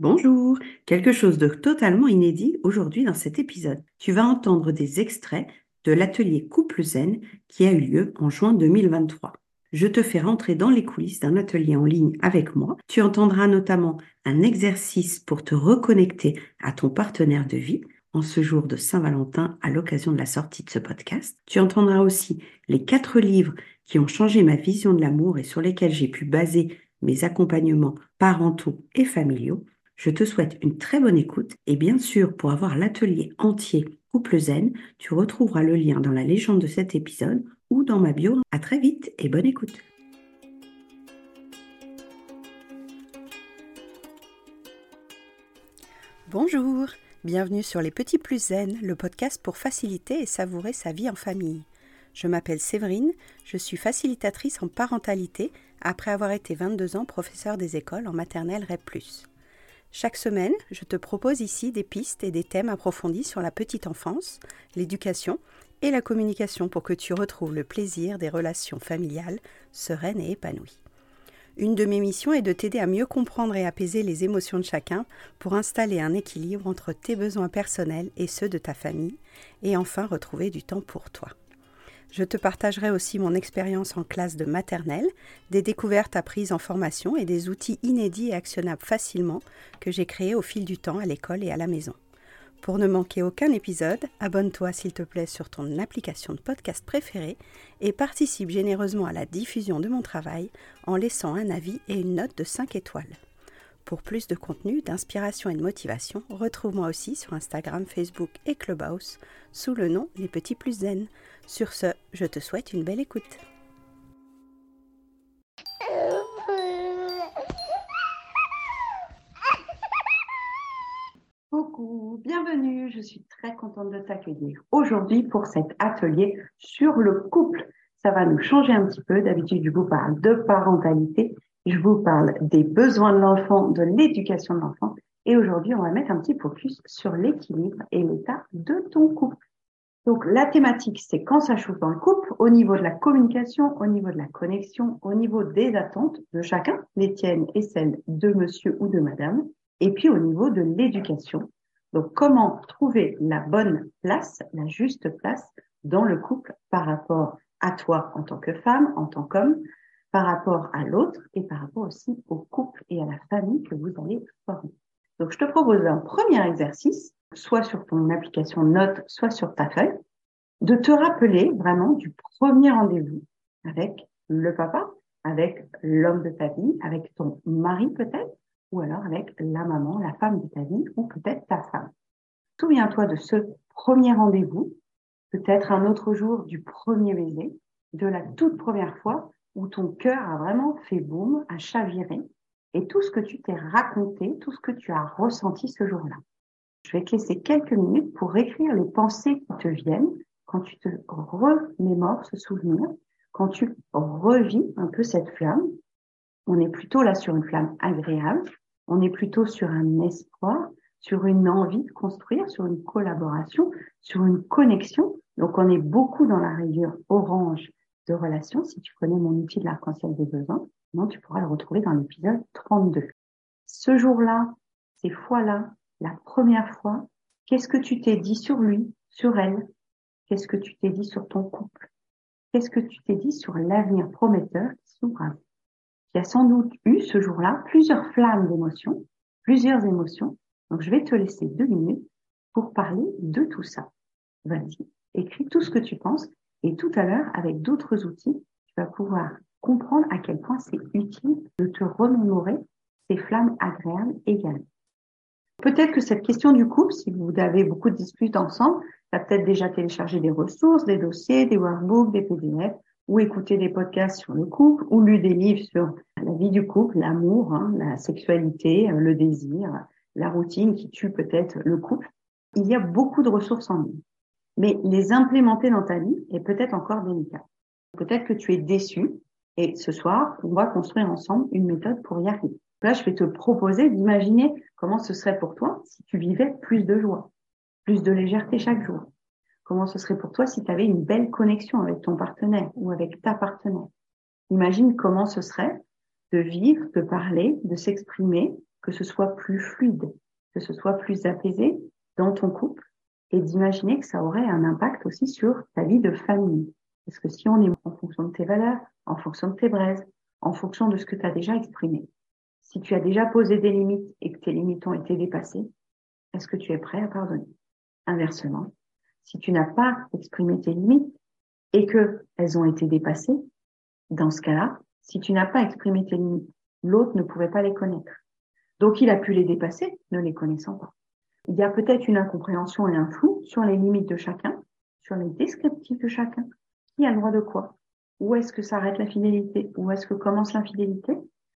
Bonjour, quelque chose de totalement inédit aujourd'hui dans cet épisode. Tu vas entendre des extraits de l'atelier Couple Zen qui a eu lieu en juin 2023. Je te fais rentrer dans les coulisses d'un atelier en ligne avec moi. Tu entendras notamment un exercice pour te reconnecter à ton partenaire de vie en ce jour de Saint-Valentin à l'occasion de la sortie de ce podcast. Tu entendras aussi les quatre livres qui ont changé ma vision de l'amour et sur lesquels j'ai pu baser mes accompagnements parentaux et familiaux. Je te souhaite une très bonne écoute et bien sûr, pour avoir l'atelier entier Couple Zen, tu retrouveras le lien dans la légende de cet épisode ou dans ma bio. À très vite et bonne écoute. Bonjour, bienvenue sur Les Petits Plus Zen, le podcast pour faciliter et savourer sa vie en famille. Je m'appelle Séverine, je suis facilitatrice en parentalité après avoir été 22 ans professeur des écoles en maternelle REP+. Chaque semaine, je te propose ici des pistes et des thèmes approfondis sur la petite enfance, l'éducation et la communication pour que tu retrouves le plaisir des relations familiales sereines et épanouies. Une de mes missions est de t'aider à mieux comprendre et apaiser les émotions de chacun pour installer un équilibre entre tes besoins personnels et ceux de ta famille et enfin retrouver du temps pour toi. Je te partagerai aussi mon expérience en classe de maternelle, des découvertes apprises en formation et des outils inédits et actionnables facilement que j'ai créés au fil du temps à l'école et à la maison. Pour ne manquer aucun épisode, abonne-toi s'il te plaît sur ton application de podcast préférée et participe généreusement à la diffusion de mon travail en laissant un avis et une note de 5 étoiles. Pour plus de contenu, d'inspiration et de motivation, retrouve-moi aussi sur Instagram, Facebook et Clubhouse sous le nom Les Petits Plus Zen. Sur ce, je te souhaite une belle écoute. Coucou, bienvenue, je suis très contente de t'accueillir aujourd'hui pour cet atelier sur le couple. Ça va nous changer un petit peu, d'habitude je vous parle de parentalité, je vous parle des besoins de l'enfant, de l'éducation de l'enfant et aujourd'hui on va mettre un petit focus sur l'équilibre et l'état de ton couple. Donc la thématique, c'est quand ça chauffe dans le couple, au niveau de la communication, au niveau de la connexion, au niveau des attentes de chacun, les tiennes et celles de monsieur ou de madame, et puis au niveau de l'éducation. Donc comment trouver la bonne place, la juste place dans le couple par rapport à toi en tant que femme, en tant qu'homme, par rapport à l'autre et par rapport aussi au couple et à la famille que vous allez former. Donc je te propose un premier exercice soit sur ton application Note, soit sur ta feuille, de te rappeler vraiment du premier rendez-vous avec le papa, avec l'homme de ta vie, avec ton mari peut-être, ou alors avec la maman, la femme de ta vie, ou peut-être ta femme. Souviens-toi de ce premier rendez-vous, peut-être un autre jour du premier baiser, de la toute première fois où ton cœur a vraiment fait boum, a chaviré, et tout ce que tu t'es raconté, tout ce que tu as ressenti ce jour-là. Je vais te laisser quelques minutes pour écrire les pensées qui te viennent quand tu te remémores ce souvenir, quand tu revis un peu cette flamme. On est plutôt là sur une flamme agréable, on est plutôt sur un espoir, sur une envie de construire, sur une collaboration, sur une connexion. Donc on est beaucoup dans la rayure orange de relation. Si tu connais mon outil de l'arc-en-ciel des besoins, non, tu pourras le retrouver dans l'épisode 32. Ce jour-là, ces fois-là, la première fois, qu'est-ce que tu t'es dit sur lui, sur elle? Qu'est-ce que tu t'es dit sur ton couple? Qu'est-ce que tu t'es dit sur l'avenir prometteur qui s'ouvre a sans doute eu ce jour-là plusieurs flammes d'émotions, plusieurs émotions. Donc je vais te laisser deux minutes pour parler de tout ça. Vas-y, écris tout ce que tu penses et tout à l'heure, avec d'autres outils, tu vas pouvoir comprendre à quel point c'est utile de te remémorer ces flammes agréables également. Peut-être que cette question du couple, si vous avez beaucoup de disputes ensemble, tu as peut-être déjà téléchargé des ressources, des dossiers, des workbooks, des PDF, ou écouté des podcasts sur le couple, ou lu des livres sur la vie du couple, l'amour, hein, la sexualité, euh, le désir, la routine qui tue peut-être le couple. Il y a beaucoup de ressources en ligne. Mais les implémenter dans ta vie est peut-être encore délicat. Peut-être que tu es déçu et ce soir, on va construire ensemble une méthode pour y arriver. Là, je vais te proposer d'imaginer comment ce serait pour toi si tu vivais plus de joie, plus de légèreté chaque jour. Comment ce serait pour toi si tu avais une belle connexion avec ton partenaire ou avec ta partenaire. Imagine comment ce serait de vivre, de parler, de s'exprimer que ce soit plus fluide, que ce soit plus apaisé dans ton couple et d'imaginer que ça aurait un impact aussi sur ta vie de famille. Parce que si on est en fonction de tes valeurs, en fonction de tes braises, en fonction de ce que tu as déjà exprimé, si tu as déjà posé des limites et que tes limites ont été dépassées, est-ce que tu es prêt à pardonner? Inversement, si tu n'as pas exprimé tes limites et que elles ont été dépassées, dans ce cas-là, si tu n'as pas exprimé tes limites, l'autre ne pouvait pas les connaître. Donc il a pu les dépasser, ne les connaissant pas. Il y a peut-être une incompréhension et un flou sur les limites de chacun, sur les descriptifs de chacun. Qui a le droit de quoi? Où est-ce que s'arrête la fidélité? Où est-ce que commence l'infidélité?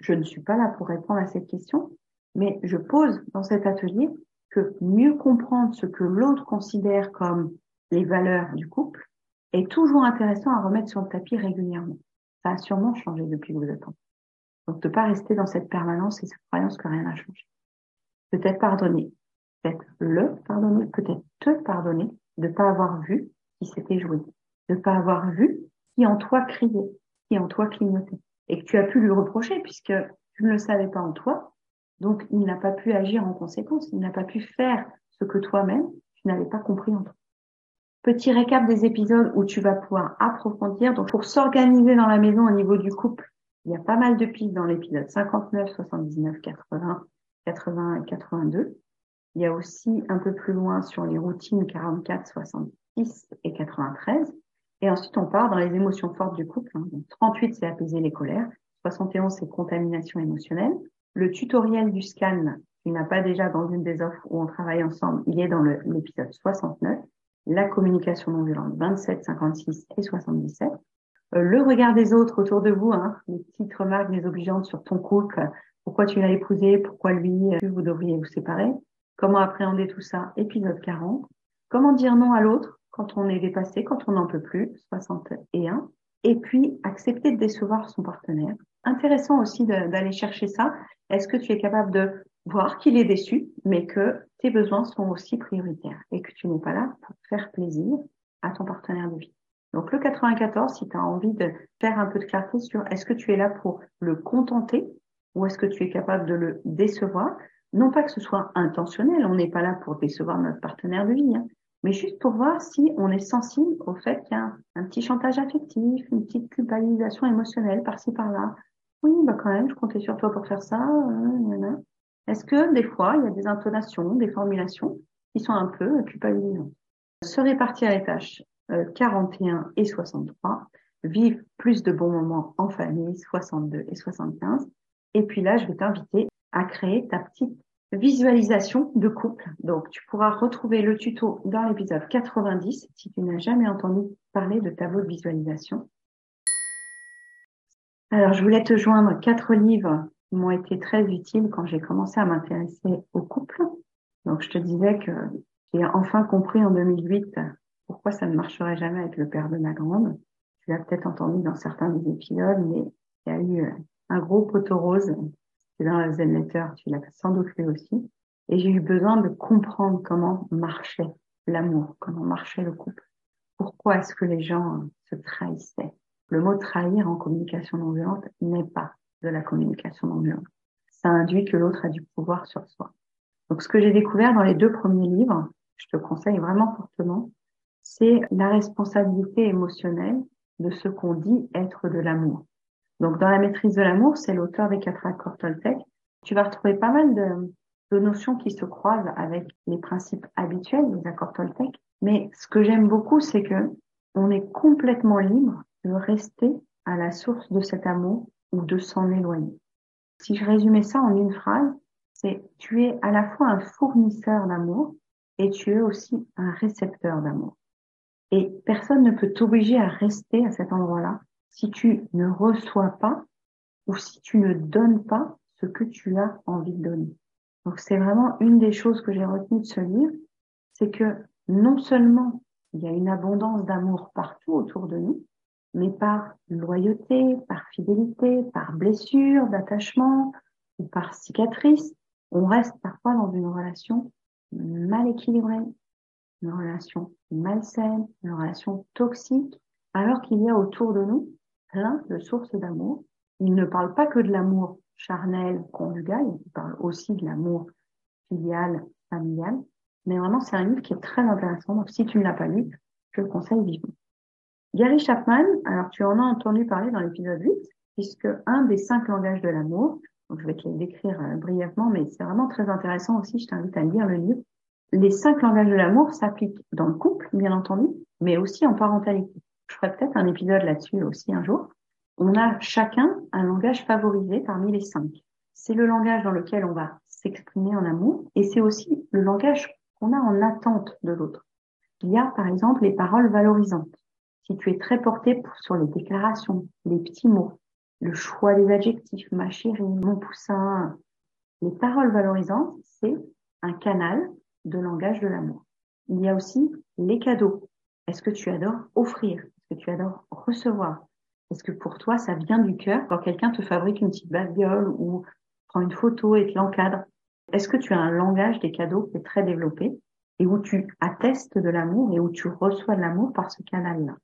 Je ne suis pas là pour répondre à cette question, mais je pose dans cet atelier que mieux comprendre ce que l'autre considère comme les valeurs du couple est toujours intéressant à remettre sur le tapis régulièrement. Ça a sûrement changé depuis que vous êtes Donc, de pas rester dans cette permanence et cette croyance que rien n'a changé. Peut-être pardonner. Peut-être le pardonner. Peut-être te pardonner de pas avoir vu qui s'était joué. De pas avoir vu qui en toi criait, qui en toi clignotait. Et que tu as pu lui reprocher puisque tu ne le savais pas en toi. Donc, il n'a pas pu agir en conséquence. Il n'a pas pu faire ce que toi-même, tu n'avais pas compris en toi. Petit récap des épisodes où tu vas pouvoir approfondir. Donc, pour s'organiser dans la maison au niveau du couple, il y a pas mal de pistes dans l'épisode 59, 79, 80, 80 et 82. Il y a aussi un peu plus loin sur les routines 44, 66 et 93. Et ensuite, on part dans les émotions fortes du couple. 38, hein. c'est apaiser les colères. 71, c'est contamination émotionnelle. Le tutoriel du scan, tu n'as pas déjà dans une des offres où on travaille ensemble, il est dans l'épisode 69 la communication non violente 27, 56 et 77. Euh, le regard des autres autour de vous, hein, les petites remarques désobligeantes sur ton couple, pourquoi tu l'as épousé, pourquoi lui, euh, vous devriez vous séparer, comment appréhender tout ça, épisode 40. Comment dire non à l'autre quand on est dépassé, quand on n'en peut plus, 61. Et puis, accepter de décevoir son partenaire. Intéressant aussi d'aller chercher ça. Est-ce que tu es capable de voir qu'il est déçu, mais que tes besoins sont aussi prioritaires et que tu n'es pas là pour faire plaisir à ton partenaire de vie? Donc le 94, si tu as envie de faire un peu de clarté sur est-ce que tu es là pour le contenter ou est-ce que tu es capable de le décevoir, non pas que ce soit intentionnel, on n'est pas là pour décevoir notre partenaire de vie, hein, mais juste pour voir si on est sensible au fait qu'il y a un, petit chantage affectif, une petite culpabilisation émotionnelle par-ci par-là. Oui, bah quand même, je comptais sur toi pour faire ça. Euh, est-ce que des fois, il y a des intonations, des formulations qui sont un peu culpabilisantes? Se répartir les tâches 41 euh, et 63, vivre plus de bons moments en famille 62 et 75. Et puis là, je vais t'inviter à créer ta petite visualisation de couple. Donc, tu pourras retrouver le tuto dans l'épisode 90 si tu n'as jamais entendu parler de tableau de visualisation. Alors, je voulais te joindre quatre livres m'ont été très utiles quand j'ai commencé à m'intéresser au couple. Donc, je te disais que j'ai enfin compris en 2008 pourquoi ça ne marcherait jamais avec le père de ma grande. Tu l'as peut-être entendu dans certains des épisodes, mais il y a eu un gros poteau rose. C'est dans la Zen Letter, tu l'as sans doute lu aussi. Et j'ai eu besoin de comprendre comment marchait l'amour, comment marchait le couple. Pourquoi est-ce que les gens se trahissaient? Le mot trahir en communication non violente n'est pas de la communication non violente. Ça induit que l'autre a du pouvoir sur soi. Donc, ce que j'ai découvert dans les deux premiers livres, je te conseille vraiment fortement, c'est la responsabilité émotionnelle de ce qu'on dit être de l'amour. Donc, dans la maîtrise de l'amour, c'est l'auteur des quatre accords Toltec. Tu vas retrouver pas mal de, notions qui se croisent avec les principes habituels des accords Toltec. Mais ce que j'aime beaucoup, c'est que on est complètement libre de rester à la source de cet amour ou de s'en éloigner. Si je résumais ça en une phrase, c'est tu es à la fois un fournisseur d'amour et tu es aussi un récepteur d'amour. Et personne ne peut t'obliger à rester à cet endroit-là si tu ne reçois pas ou si tu ne donnes pas ce que tu as envie de donner. Donc c'est vraiment une des choses que j'ai retenues de ce livre, c'est que non seulement il y a une abondance d'amour partout autour de nous, mais par loyauté, par fidélité, par blessure, d'attachement ou par cicatrice, on reste parfois dans une relation mal équilibrée, une relation malsaine, une relation toxique, alors qu'il y a autour de nous plein de sources d'amour. Il ne parle pas que de l'amour charnel, conjugal, il parle aussi de l'amour filial, familial. Mais vraiment, c'est un livre qui est très intéressant. Donc, si tu ne l'as pas lu, je le conseille vivement. Gary Chapman, alors tu en as entendu parler dans l'épisode 8, puisque un des cinq langages de l'amour, donc je vais te le décrire euh, brièvement, mais c'est vraiment très intéressant aussi, je t'invite à lire le livre. Les cinq langages de l'amour s'appliquent dans le couple, bien entendu, mais aussi en parentalité. Je ferai peut-être un épisode là-dessus aussi un jour. On a chacun un langage favorisé parmi les cinq. C'est le langage dans lequel on va s'exprimer en amour et c'est aussi le langage qu'on a en attente de l'autre. Il y a par exemple les paroles valorisantes. Si tu es très porté sur les déclarations, les petits mots, le choix des adjectifs, ma chérie, mon poussin, les paroles valorisantes, c'est un canal de langage de l'amour. Il y a aussi les cadeaux. Est-ce que tu adores offrir? Tu adores recevoir Est-ce que pour toi, ça vient du cœur quand quelqu'un te fabrique une petite babiole ou prend une photo et te l'encadre Est-ce que tu as un langage des cadeaux qui est très développé et où tu attestes de l'amour et où tu reçois de l'amour par ce canal-là?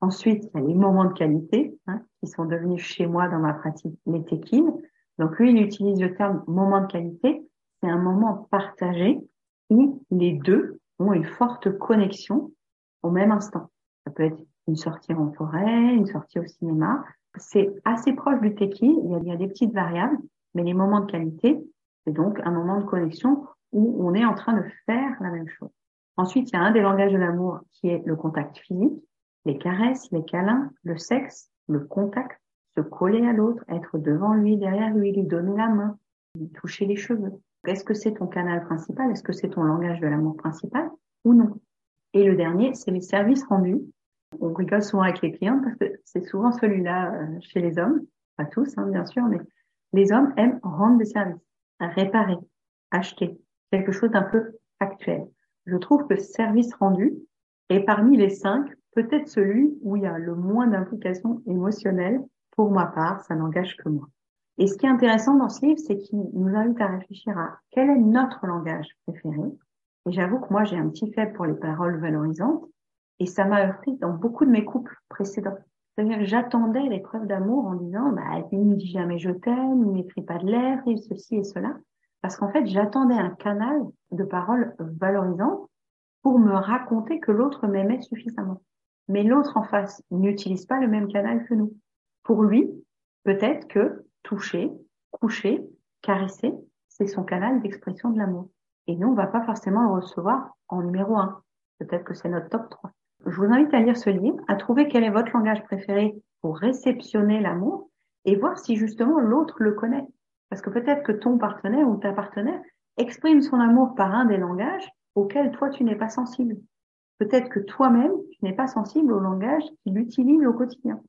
Ensuite, il y a les moments de qualité hein, qui sont devenus chez moi dans ma pratique les tequines. Donc lui, il utilise le terme moment de qualité. C'est un moment partagé où les deux ont une forte connexion au même instant. Ça peut être une sortie en forêt, une sortie au cinéma. C'est assez proche du tequi. Il y, a, il y a des petites variables, mais les moments de qualité, c'est donc un moment de connexion où on est en train de faire la même chose. Ensuite, il y a un des langages de l'amour qui est le contact physique les caresses, les câlins, le sexe, le contact, se coller à l'autre, être devant lui, derrière lui, lui donner la main, lui toucher les cheveux. Est-ce que c'est ton canal principal? Est-ce que c'est ton langage de l'amour principal? Ou non? Et le dernier, c'est les services rendus. On rigole souvent avec les clients parce que c'est souvent celui-là euh, chez les hommes, pas tous hein, bien sûr, mais les hommes aiment rendre des services, réparer, acheter, quelque chose d'un peu factuel. Je trouve que service rendu est parmi les cinq peut-être celui où il y a le moins d'implication émotionnelle. Pour ma part, ça n'engage que moi. Et ce qui est intéressant dans ce livre, c'est qu'il nous invite à réfléchir à quel est notre langage préféré. Et j'avoue que moi, j'ai un petit faible pour les paroles valorisantes. Et ça m'a heurté dans beaucoup de mes couples précédents. C'est-à-dire j'attendais les preuves d'amour en disant, bah, il ne dit jamais je t'aime, il n'écrit pas de l'air, il ceci et cela. Parce qu'en fait, j'attendais un canal de paroles valorisantes pour me raconter que l'autre m'aimait suffisamment mais l'autre en face n'utilise pas le même canal que nous. Pour lui, peut-être que toucher, coucher, caresser, c'est son canal d'expression de l'amour. Et nous, on va pas forcément le recevoir en numéro un. Peut-être que c'est notre top 3. Je vous invite à lire ce livre, à trouver quel est votre langage préféré pour réceptionner l'amour et voir si justement l'autre le connaît. Parce que peut-être que ton partenaire ou ta partenaire exprime son amour par un des langages auxquels toi tu n'es pas sensible. Peut-être que toi-même, tu n'es pas sensible au langage qu'il utilise au quotidien.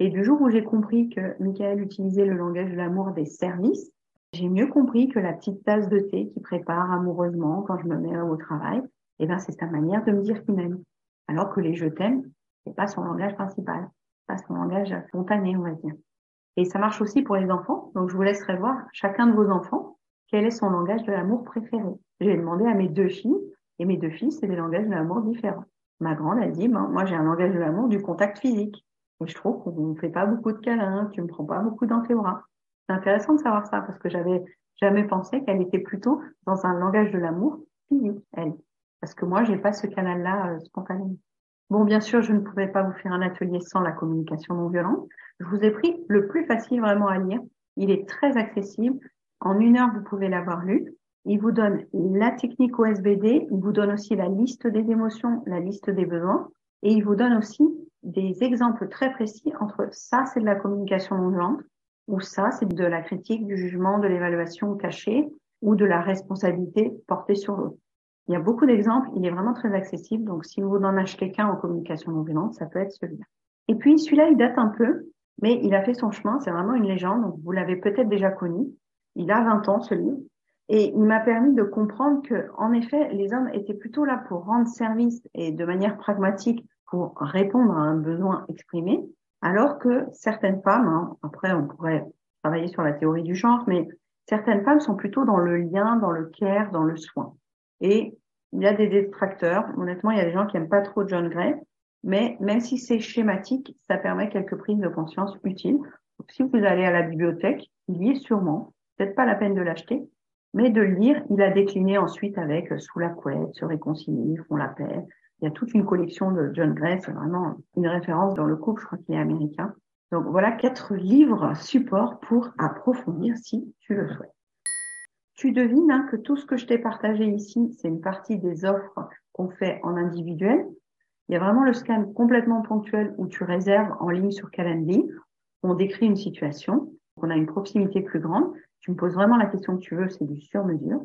Et du jour où j'ai compris que Michael utilisait le langage de l'amour des services, j'ai mieux compris que la petite tasse de thé qu'il prépare amoureusement quand je me mets au travail, eh ben, c'est sa manière de me dire qu'il m'aime. Alors que les je t'aime, c'est pas son langage principal, pas son langage spontané, on va dire. Et ça marche aussi pour les enfants. Donc, je vous laisserai voir chacun de vos enfants quel est son langage de l'amour préféré. J'ai demandé à mes deux filles et mes deux filles, c'est des langages de l'amour différents. Ma grande, elle dit, ben, moi, j'ai un langage de l'amour du contact physique. Et je trouve qu'on ne fait pas beaucoup de câlins, tu me prends pas beaucoup dans tes bras. C'est intéressant de savoir ça parce que j'avais jamais pensé qu'elle était plutôt dans un langage de l'amour physique, elle. Parce que moi, j'ai pas ce canal-là euh, spontanément. Bon, bien sûr, je ne pouvais pas vous faire un atelier sans la communication non violente. Je vous ai pris le plus facile vraiment à lire. Il est très accessible. En une heure, vous pouvez l'avoir lu. Il vous donne la technique OSBD, il vous donne aussi la liste des émotions, la liste des besoins, et il vous donne aussi des exemples très précis entre ça, c'est de la communication non violente, ou ça, c'est de la critique, du jugement, de l'évaluation cachée, ou de la responsabilité portée sur l'autre. Il y a beaucoup d'exemples, il est vraiment très accessible, donc si vous en achetez qu'un en communication non violente, ça peut être celui-là. Et puis celui-là, il date un peu, mais il a fait son chemin, c'est vraiment une légende, donc vous l'avez peut-être déjà connu. Il a 20 ans, ce livre. Et il m'a permis de comprendre que, en effet, les hommes étaient plutôt là pour rendre service et de manière pragmatique pour répondre à un besoin exprimé, alors que certaines femmes, hein, après on pourrait travailler sur la théorie du genre, mais certaines femmes sont plutôt dans le lien, dans le care, dans le soin. Et il y a des détracteurs. Honnêtement, il y a des gens qui aiment pas trop John Gray, mais même si c'est schématique, ça permet quelques prises de conscience utiles. Si vous allez à la bibliothèque, il y est sûrement, peut-être pas la peine de l'acheter, mais de le lire. Il a décliné ensuite avec Sous la couette, Se réconcilier, Font la paix. Il y a toute une collection de John Gray, c'est vraiment une référence dans le couple, je crois qu'il est américain. Donc voilà quatre livres supports pour approfondir si tu le souhaites. Tu devines hein, que tout ce que je t'ai partagé ici, c'est une partie des offres qu'on fait en individuel. Il y a vraiment le scan complètement ponctuel où tu réserves en ligne sur Calendly. On décrit une situation, on a une proximité plus grande. Tu me poses vraiment la question que tu veux, c'est du sur-mesure.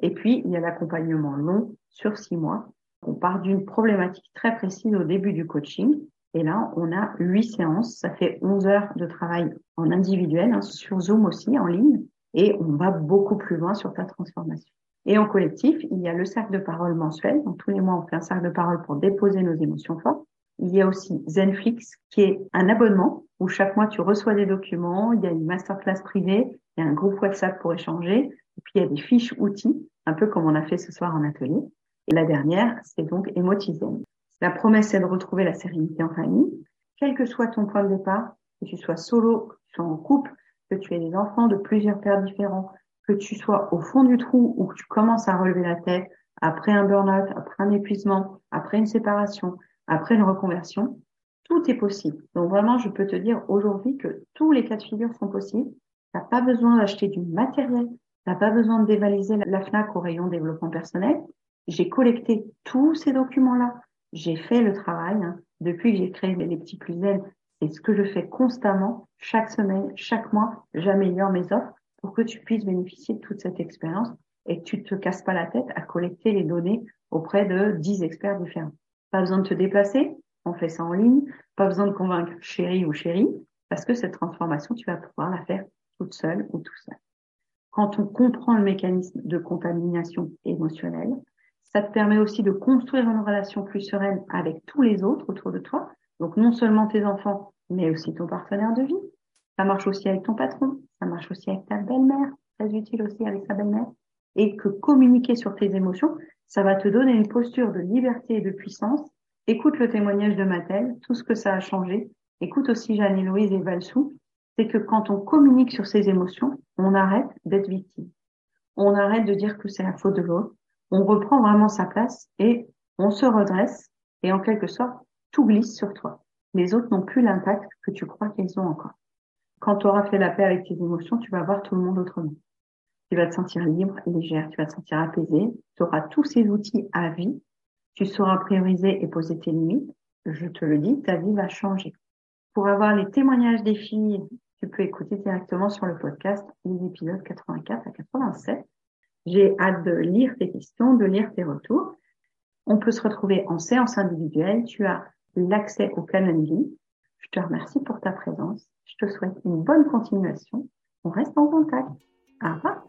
Et puis, il y a l'accompagnement long sur six mois. On part d'une problématique très précise au début du coaching. Et là, on a huit séances. Ça fait 11 heures de travail en individuel, hein, sur Zoom aussi, en ligne et on va beaucoup plus loin sur ta transformation. Et en collectif, il y a le cercle de parole mensuel. Donc tous les mois, on fait un cercle de parole pour déposer nos émotions fortes. Il y a aussi Zenflix, qui est un abonnement où chaque mois tu reçois des documents. Il y a une masterclass privée, il y a un groupe WhatsApp pour échanger. Et puis il y a des fiches outils, un peu comme on a fait ce soir en atelier. Et la dernière, c'est donc Emotizen. La promesse, c'est de retrouver la sérénité en famille. Quel que soit ton point de départ, que tu sois solo, que tu sois en couple, que tu aies des enfants de plusieurs pères différents, que tu sois au fond du trou ou que tu commences à relever la tête après un burn-out, après un épuisement, après une séparation, après une reconversion, tout est possible. Donc vraiment, je peux te dire aujourd'hui que tous les cas de figure sont possibles. Tu n'as pas besoin d'acheter du matériel, tu n'as pas besoin de dévaliser la FNAC au rayon développement personnel. J'ai collecté tous ces documents-là. J'ai fait le travail. Hein. Depuis que j'ai créé les petits plus et ce que je fais constamment, chaque semaine, chaque mois, j'améliore mes offres pour que tu puisses bénéficier de toute cette expérience et que tu te casses pas la tête à collecter les données auprès de 10 experts différents. Pas besoin de te déplacer, on fait ça en ligne, pas besoin de convaincre chéri ou chérie, parce que cette transformation, tu vas pouvoir la faire toute seule ou tout seul. Quand on comprend le mécanisme de contamination émotionnelle, ça te permet aussi de construire une relation plus sereine avec tous les autres autour de toi. Donc non seulement tes enfants, mais aussi ton partenaire de vie. Ça marche aussi avec ton patron, ça marche aussi avec ta belle-mère, très utile aussi avec sa belle-mère. Et que communiquer sur tes émotions, ça va te donner une posture de liberté et de puissance. Écoute le témoignage de Mathilde, tout ce que ça a changé. Écoute aussi Jeanne-Louise et Valsou. C'est que quand on communique sur ses émotions, on arrête d'être victime. On arrête de dire que c'est la faute de l'autre. On reprend vraiment sa place et on se redresse et en quelque sorte, tout glisse sur toi les autres n'ont plus l'impact que tu crois qu'ils ont encore. Quand tu auras fait la paix avec tes émotions, tu vas voir tout le monde autrement. Tu vas te sentir libre, légère, tu vas te sentir apaisé, tu auras tous ces outils à vie, tu sauras prioriser et poser tes limites. Je te le dis, ta vie va changer. Pour avoir les témoignages des filles, tu peux écouter directement sur le podcast les épisodes 84 à 87. J'ai hâte de lire tes questions, de lire tes retours. On peut se retrouver en séance individuelle. Tu as l'accès au Calendly. Je te remercie pour ta présence. Je te souhaite une bonne continuation. On reste en contact. Au revoir.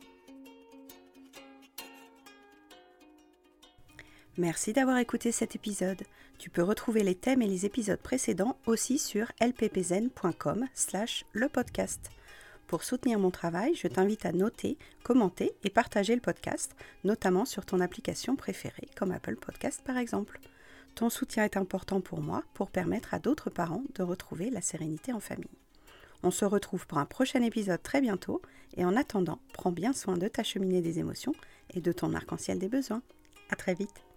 Merci d'avoir écouté cet épisode. Tu peux retrouver les thèmes et les épisodes précédents aussi sur lppzen.com slash le podcast. Pour soutenir mon travail, je t'invite à noter, commenter et partager le podcast, notamment sur ton application préférée comme Apple Podcast par exemple. Ton soutien est important pour moi pour permettre à d'autres parents de retrouver la sérénité en famille. On se retrouve pour un prochain épisode très bientôt et en attendant, prends bien soin de ta cheminée des émotions et de ton arc-en-ciel des besoins. À très vite.